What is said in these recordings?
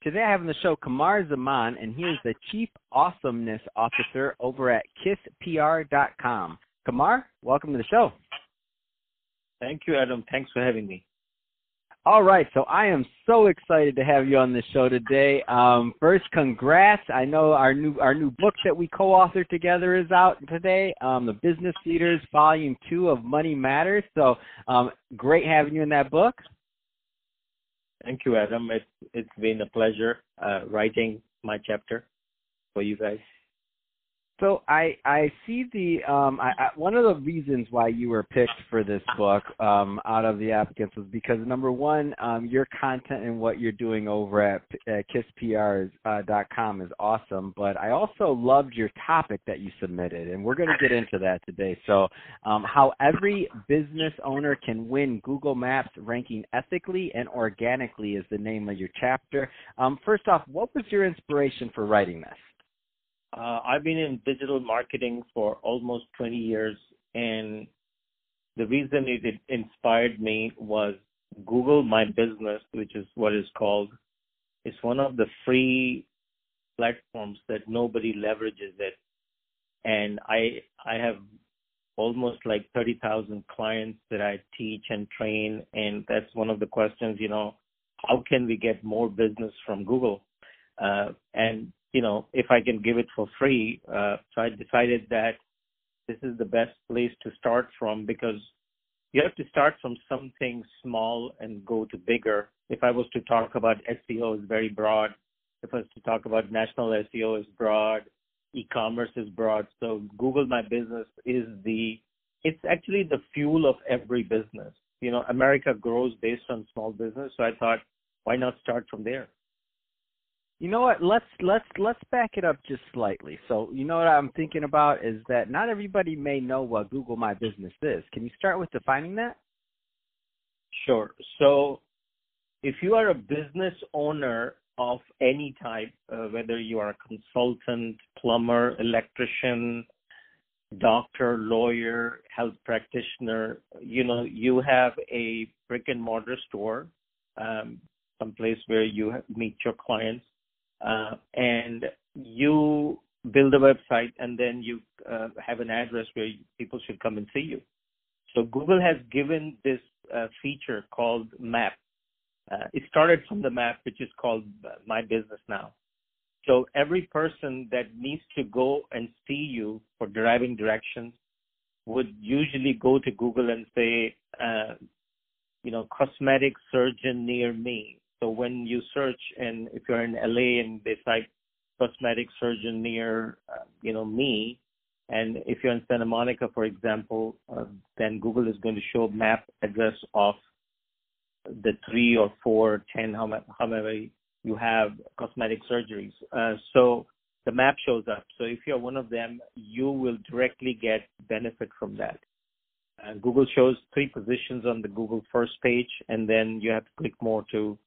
Today I have on the show Kamar Zaman, and he is the Chief Awesomeness Officer over at kisspr.com. Kamar, welcome to the show. Thank you, Adam. Thanks for having me. All right, so I am so excited to have you on the show today. Um, first, congrats! I know our new our new book that we co-authored together is out today. Um, the Business Leaders Volume Two of Money Matters. So, um, great having you in that book. Thank you, Adam. It's it's been a pleasure uh, writing my chapter for you guys. So I I see the um I, I, one of the reasons why you were picked for this book um out of the applicants was because number one um your content and what you're doing over at, at kisspr.com uh, is awesome but I also loved your topic that you submitted and we're going to get into that today. So um how every business owner can win Google Maps ranking ethically and organically is the name of your chapter. Um first off what was your inspiration for writing this uh, I've been in digital marketing for almost 20 years, and the reason it, inspired me was Google My Business, which is what it's called. It's one of the free platforms that nobody leverages it, and I I have almost like 30,000 clients that I teach and train, and that's one of the questions. You know, how can we get more business from Google? Uh, and you know, if I can give it for free. Uh, so I decided that this is the best place to start from because you have to start from something small and go to bigger. If I was to talk about SEO is very broad. If I was to talk about national SEO is broad. E-commerce is broad. So Google My Business is the, it's actually the fuel of every business. You know, America grows based on small business. So I thought, why not start from there? You know what? Let's let's let's back it up just slightly. So, you know what I'm thinking about is that not everybody may know what Google My Business is. Can you start with defining that? Sure. So, if you are a business owner of any type, uh, whether you are a consultant, plumber, electrician, doctor, lawyer, health practitioner, you know, you have a brick and mortar store, um, someplace where you meet your clients uh, and you build a website and then you uh, have an address where people should come and see you. So Google has given this uh, feature called Map. Uh, it started from the map, which is called uh, My Business Now. So every person that needs to go and see you for driving directions would usually go to Google and say, uh, you know, cosmetic surgeon near me so when you search, and if you're in LA and they type cosmetic surgeon near, uh, you know, me, and if you're in Santa Monica, for example, uh, then Google is going to show map address of the three or four, ten, however you have cosmetic surgeries. Uh, so the map shows up. So if you're one of them, you will directly get benefit from that. Uh, Google shows three positions on the Google first page, and then you have to click more to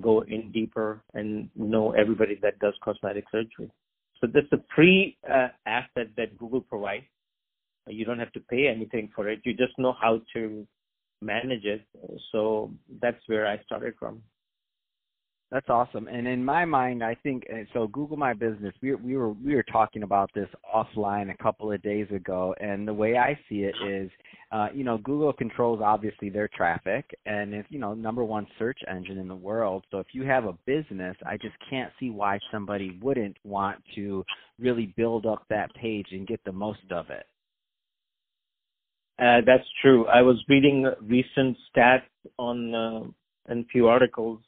go in deeper and know everybody that does cosmetic surgery. So that's a free uh, asset that Google provides. You don't have to pay anything for it. You just know how to manage it. So that's where I started from. That's awesome. And in my mind, I think so. Google My Business. We we were we were talking about this offline a couple of days ago, and the way I see it is, uh, you know, Google controls obviously their traffic, and if you know number one search engine in the world. So if you have a business, I just can't see why somebody wouldn't want to really build up that page and get the most of it. Uh, that's true. I was reading recent stats on uh, a few articles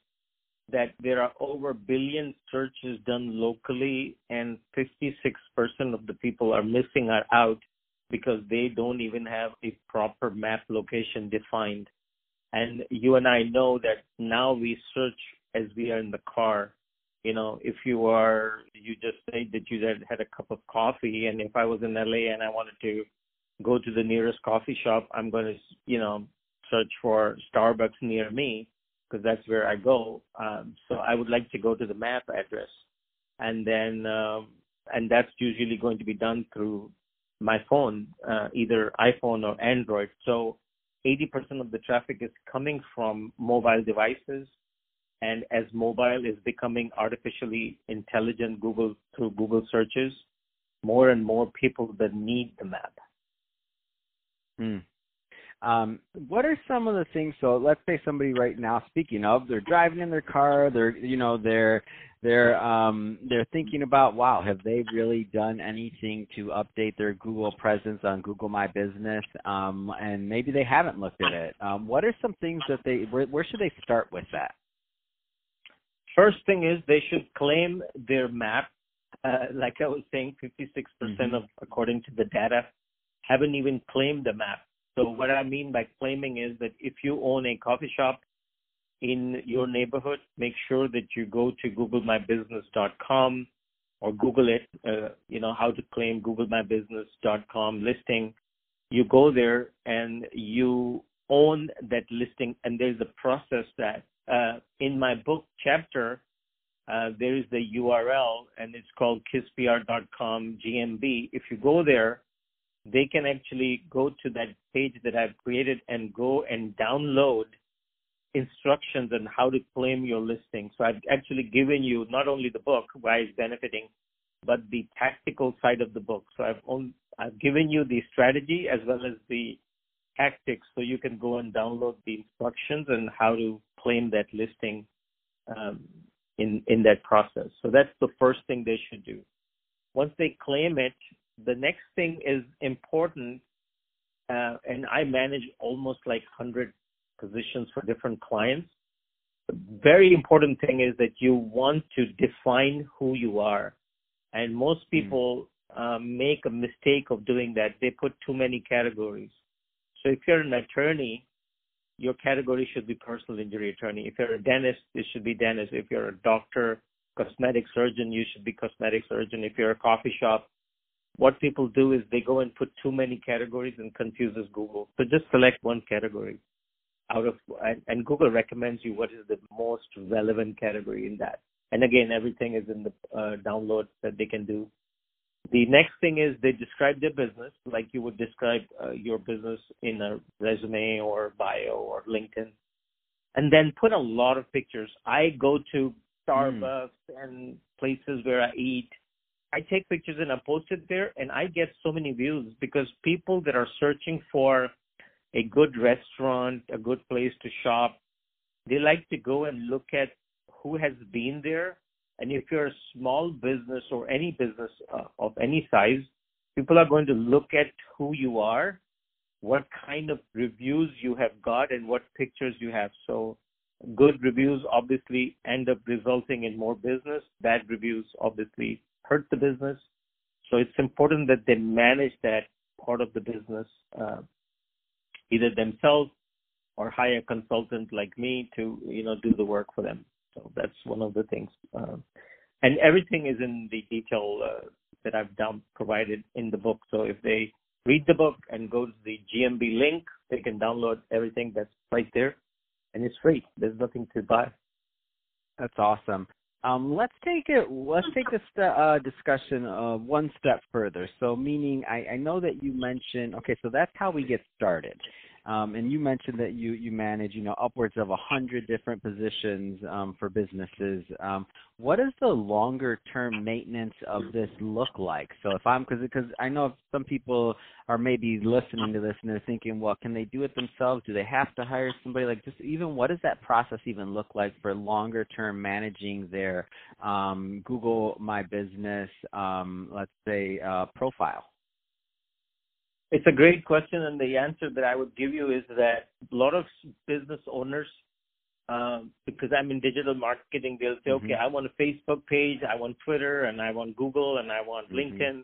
that there are over a billion searches done locally and 56% of the people are missing are out because they don't even have a proper map location defined. And you and I know that now we search as we are in the car. you know, if you are, you just said that you had had a cup of coffee, and if I was in LA and I wanted to go to the nearest coffee shop, I'm going to, you know, search for Starbucks near me because that's where I go. Um, so I would like to go to the map address, and then um, and that's usually going to be done through my phone, uh, either iPhone or Android. So 80% of the traffic is coming from mobile devices and as mobile is becoming artificially intelligent Google through Google searches, more and more people that need the map. Hmm. Um, what are some of the things? So let's say somebody right now, speaking of, they're driving in their car, they're you know they're they're um, they're thinking about, wow, have they really done anything to update their Google presence on Google My Business? Um, and maybe they haven't looked at it. Um, what are some things that they where, where should they start with that? First thing is they should claim their map. Uh, like I was saying, 56% mm-hmm. of, according to the data, haven't even claimed the map. So what I mean by claiming is that if you own a coffee shop in your neighborhood, make sure that you go to googlemybusiness.com or Google it, uh, you know, how to claim googlemybusiness.com listing. You go there and you own that listing and there's a process that uh, in my book chapter, uh, there is the URL and it's called kisspr.com GMB. If you go there, they can actually go to that page that I've created and go and download instructions on how to claim your listing. So I've actually given you not only the book, why it's benefiting, but the tactical side of the book. So I've only, I've given you the strategy as well as the tactics so you can go and download the instructions and how to claim that listing um, in in that process. So that's the first thing they should do. Once they claim it, the next thing is important, uh, and I manage almost like 100 positions for different clients. The very important thing is that you want to define who you are, and most hmm. people um, make a mistake of doing that. They put too many categories. So if you're an attorney, your category should be personal injury attorney. If you're a dentist, it should be dentist. If you're a doctor, cosmetic surgeon, you should be cosmetic surgeon. If you're a coffee shop, what people do is they go and put too many categories and confuses Google. So just select one category out of and, and Google recommends you what is the most relevant category in that. And again, everything is in the uh, download that they can do. The next thing is they describe their business like you would describe uh, your business in a resume or bio or LinkedIn, and then put a lot of pictures. I go to Starbucks mm. and places where I eat. I take pictures and I post it there, and I get so many views because people that are searching for a good restaurant, a good place to shop, they like to go and look at who has been there and if you're a small business or any business uh, of any size, people are going to look at who you are, what kind of reviews you have got, and what pictures you have. So, good reviews obviously end up resulting in more business. Bad reviews obviously hurt the business. So, it's important that they manage that part of the business, uh, either themselves or hire a consultant like me to, you know, do the work for them. So that's one of the things. Um, and everything is in the detail uh, that I've done provided in the book. So if they read the book and go to the GMB link, they can download everything that's right there, and it's free. There's nothing to buy. That's awesome. Um, let's take it. Let's take this uh, discussion uh, one step further. So, meaning, I, I know that you mentioned. Okay, so that's how we get started. Um, and you mentioned that you you manage you know upwards of a hundred different positions um, for businesses. Um, what does the longer term maintenance of this look like? So if I'm because because I know some people are maybe listening to this and they're thinking, well, can they do it themselves? Do they have to hire somebody? Like just even what does that process even look like for longer term managing their um, Google My Business, um, let's say uh, profile? It's a great question, and the answer that I would give you is that a lot of business owners, um, because I'm in digital marketing, they'll say, mm-hmm. okay, I want a Facebook page, I want Twitter, and I want Google, and I want mm-hmm. LinkedIn.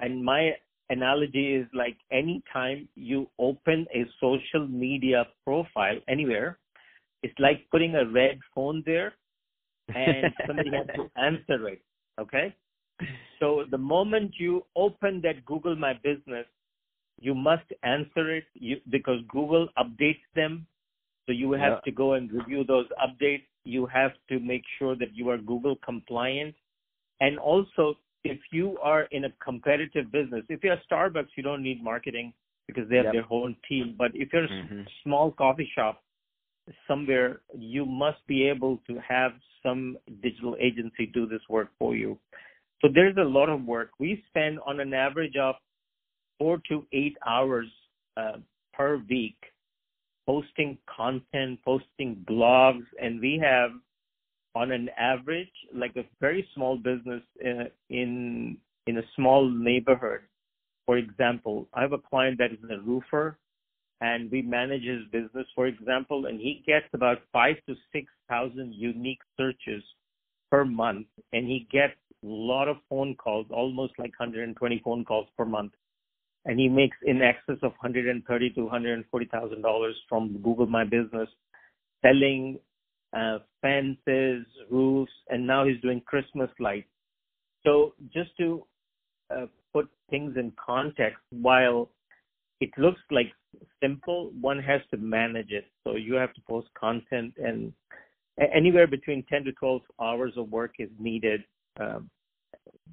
And my analogy is like anytime you open a social media profile anywhere, it's like putting a red phone there and somebody has to answer it. Okay? So the moment you open that Google My Business, you must answer it you, because Google updates them. So you have yeah. to go and review those updates. You have to make sure that you are Google compliant. And also, if you are in a competitive business, if you're Starbucks, you don't need marketing because they have yep. their own team. But if you're mm-hmm. a small coffee shop somewhere, you must be able to have some digital agency do this work for you. So there's a lot of work. We spend on an average of four to eight hours uh, per week posting content, posting blogs, and we have on an average, like a very small business in uh, in, in a small neighborhood. For example, I have a client that is a roofer, and we manage his business, for example, and he gets about five to six thousand unique searches per month, and he gets a lot of phone calls, almost like 120 phone calls per month. And he makes in excess of 130 to 140 thousand dollars from Google My Business, selling uh, fences, roofs, and now he's doing Christmas lights. So just to uh, put things in context, while it looks like simple, one has to manage it. So you have to post content, and anywhere between 10 to 12 hours of work is needed um,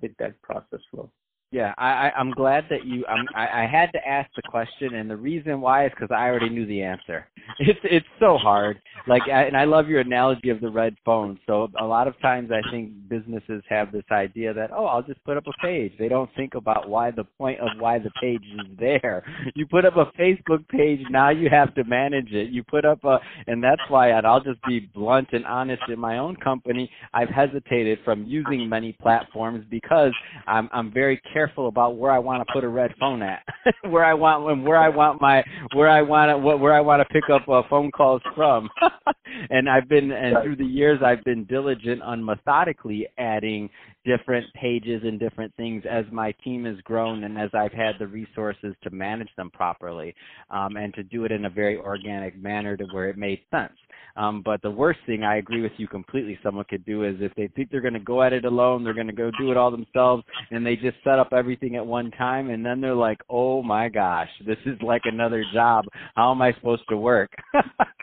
with that process flow. Yeah, I, I, am glad that you. I'm, I, I had to ask the question, and the reason why is because I already knew the answer. It's it's so hard. Like, I, and I love your analogy of the red phone. So a lot of times, I think businesses have this idea that oh, I'll just put up a page. They don't think about why the point of why the page is there. You put up a Facebook page, now you have to manage it. You put up a, and that's why and I'll just be blunt and honest. In my own company, I've hesitated from using many platforms because I'm I'm very careful about where I want to put a red phone at, where I want where I want my where I want to where I want to pick up uh, phone calls from. and I've been and through the years I've been diligent on methodically adding different pages and different things as my team has grown and as I've had the resources to manage them properly um, and to do it in a very organic manner to where it made sense. Um, but the worst thing, I agree with you completely, someone could do is if they think they're going to go at it alone, they're going to go do it all themselves, and they just set up everything at one time, and then they're like, oh my gosh, this is like another job. How am I supposed to work?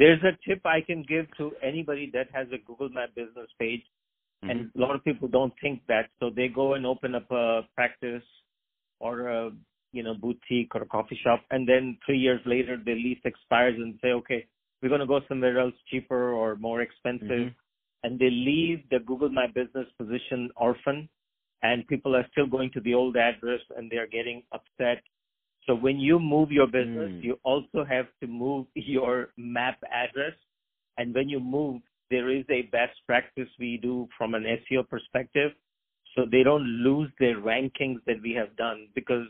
There's a tip I can give to anybody that has a Google My Business page Mm-hmm. And a lot of people don't think that, so they go and open up a practice or a you know boutique or a coffee shop, and then three years later the lease expires and say, okay, we're going to go somewhere else cheaper or more expensive, mm-hmm. and they leave the Google My Business position orphan, and people are still going to the old address and they are getting upset. So when you move your business, mm. you also have to move your map address, and when you move, there is a best practice we do from an SEO perspective so they don't lose their rankings that we have done because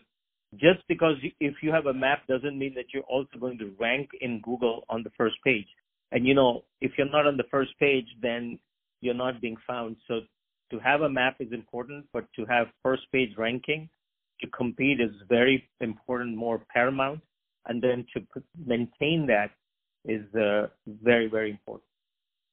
just because if you have a map doesn't mean that you're also going to rank in Google on the first page. And you know, if you're not on the first page, then you're not being found. So to have a map is important, but to have first page ranking to compete is very important, more paramount. And then to maintain that is uh, very, very important.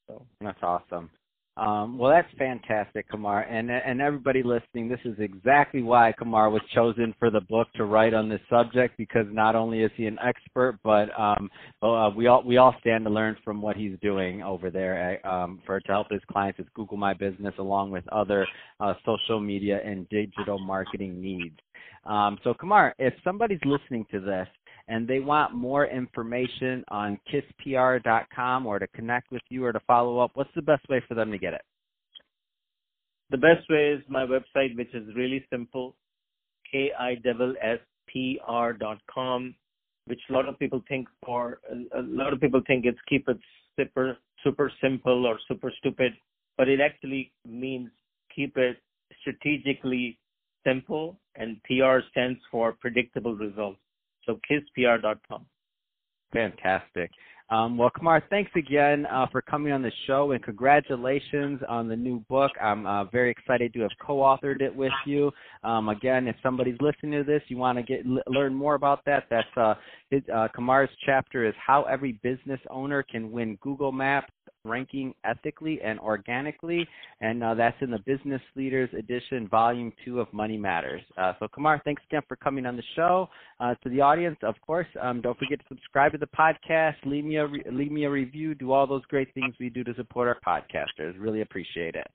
So that's awesome. Um, well, that's fantastic, Kamar, and and everybody listening. This is exactly why Kamar was chosen for the book to write on this subject because not only is he an expert, but um, uh, we all we all stand to learn from what he's doing over there uh, um, for to help his clients with Google My Business, along with other uh, social media and digital marketing needs. Um, so, Kamar, if somebody's listening to this and they want more information on kisspr.com or to connect with you or to follow up, what's the best way for them to get it? The best way is my website, which is really simple, com, which a lot of people think for a lot of people think it's keep it super super simple or super stupid, but it actually means keep it strategically simple, and PR stands for predictable results. So kisspr.com. Fantastic. Um, well, Kamar, thanks again uh, for coming on the show, and congratulations on the new book. I'm uh, very excited to have co-authored it with you. Um, again, if somebody's listening to this, you want to get learn more about that. That's uh, uh, Kamar's chapter is how every business owner can win Google Maps ranking ethically and organically. And uh, that's in the Business Leaders Edition, Volume 2 of Money Matters. Uh, so, Kamar, thanks again for coming on the show. Uh, to the audience, of course, um, don't forget to subscribe to the podcast, leave me, a re- leave me a review, do all those great things we do to support our podcasters. Really appreciate it.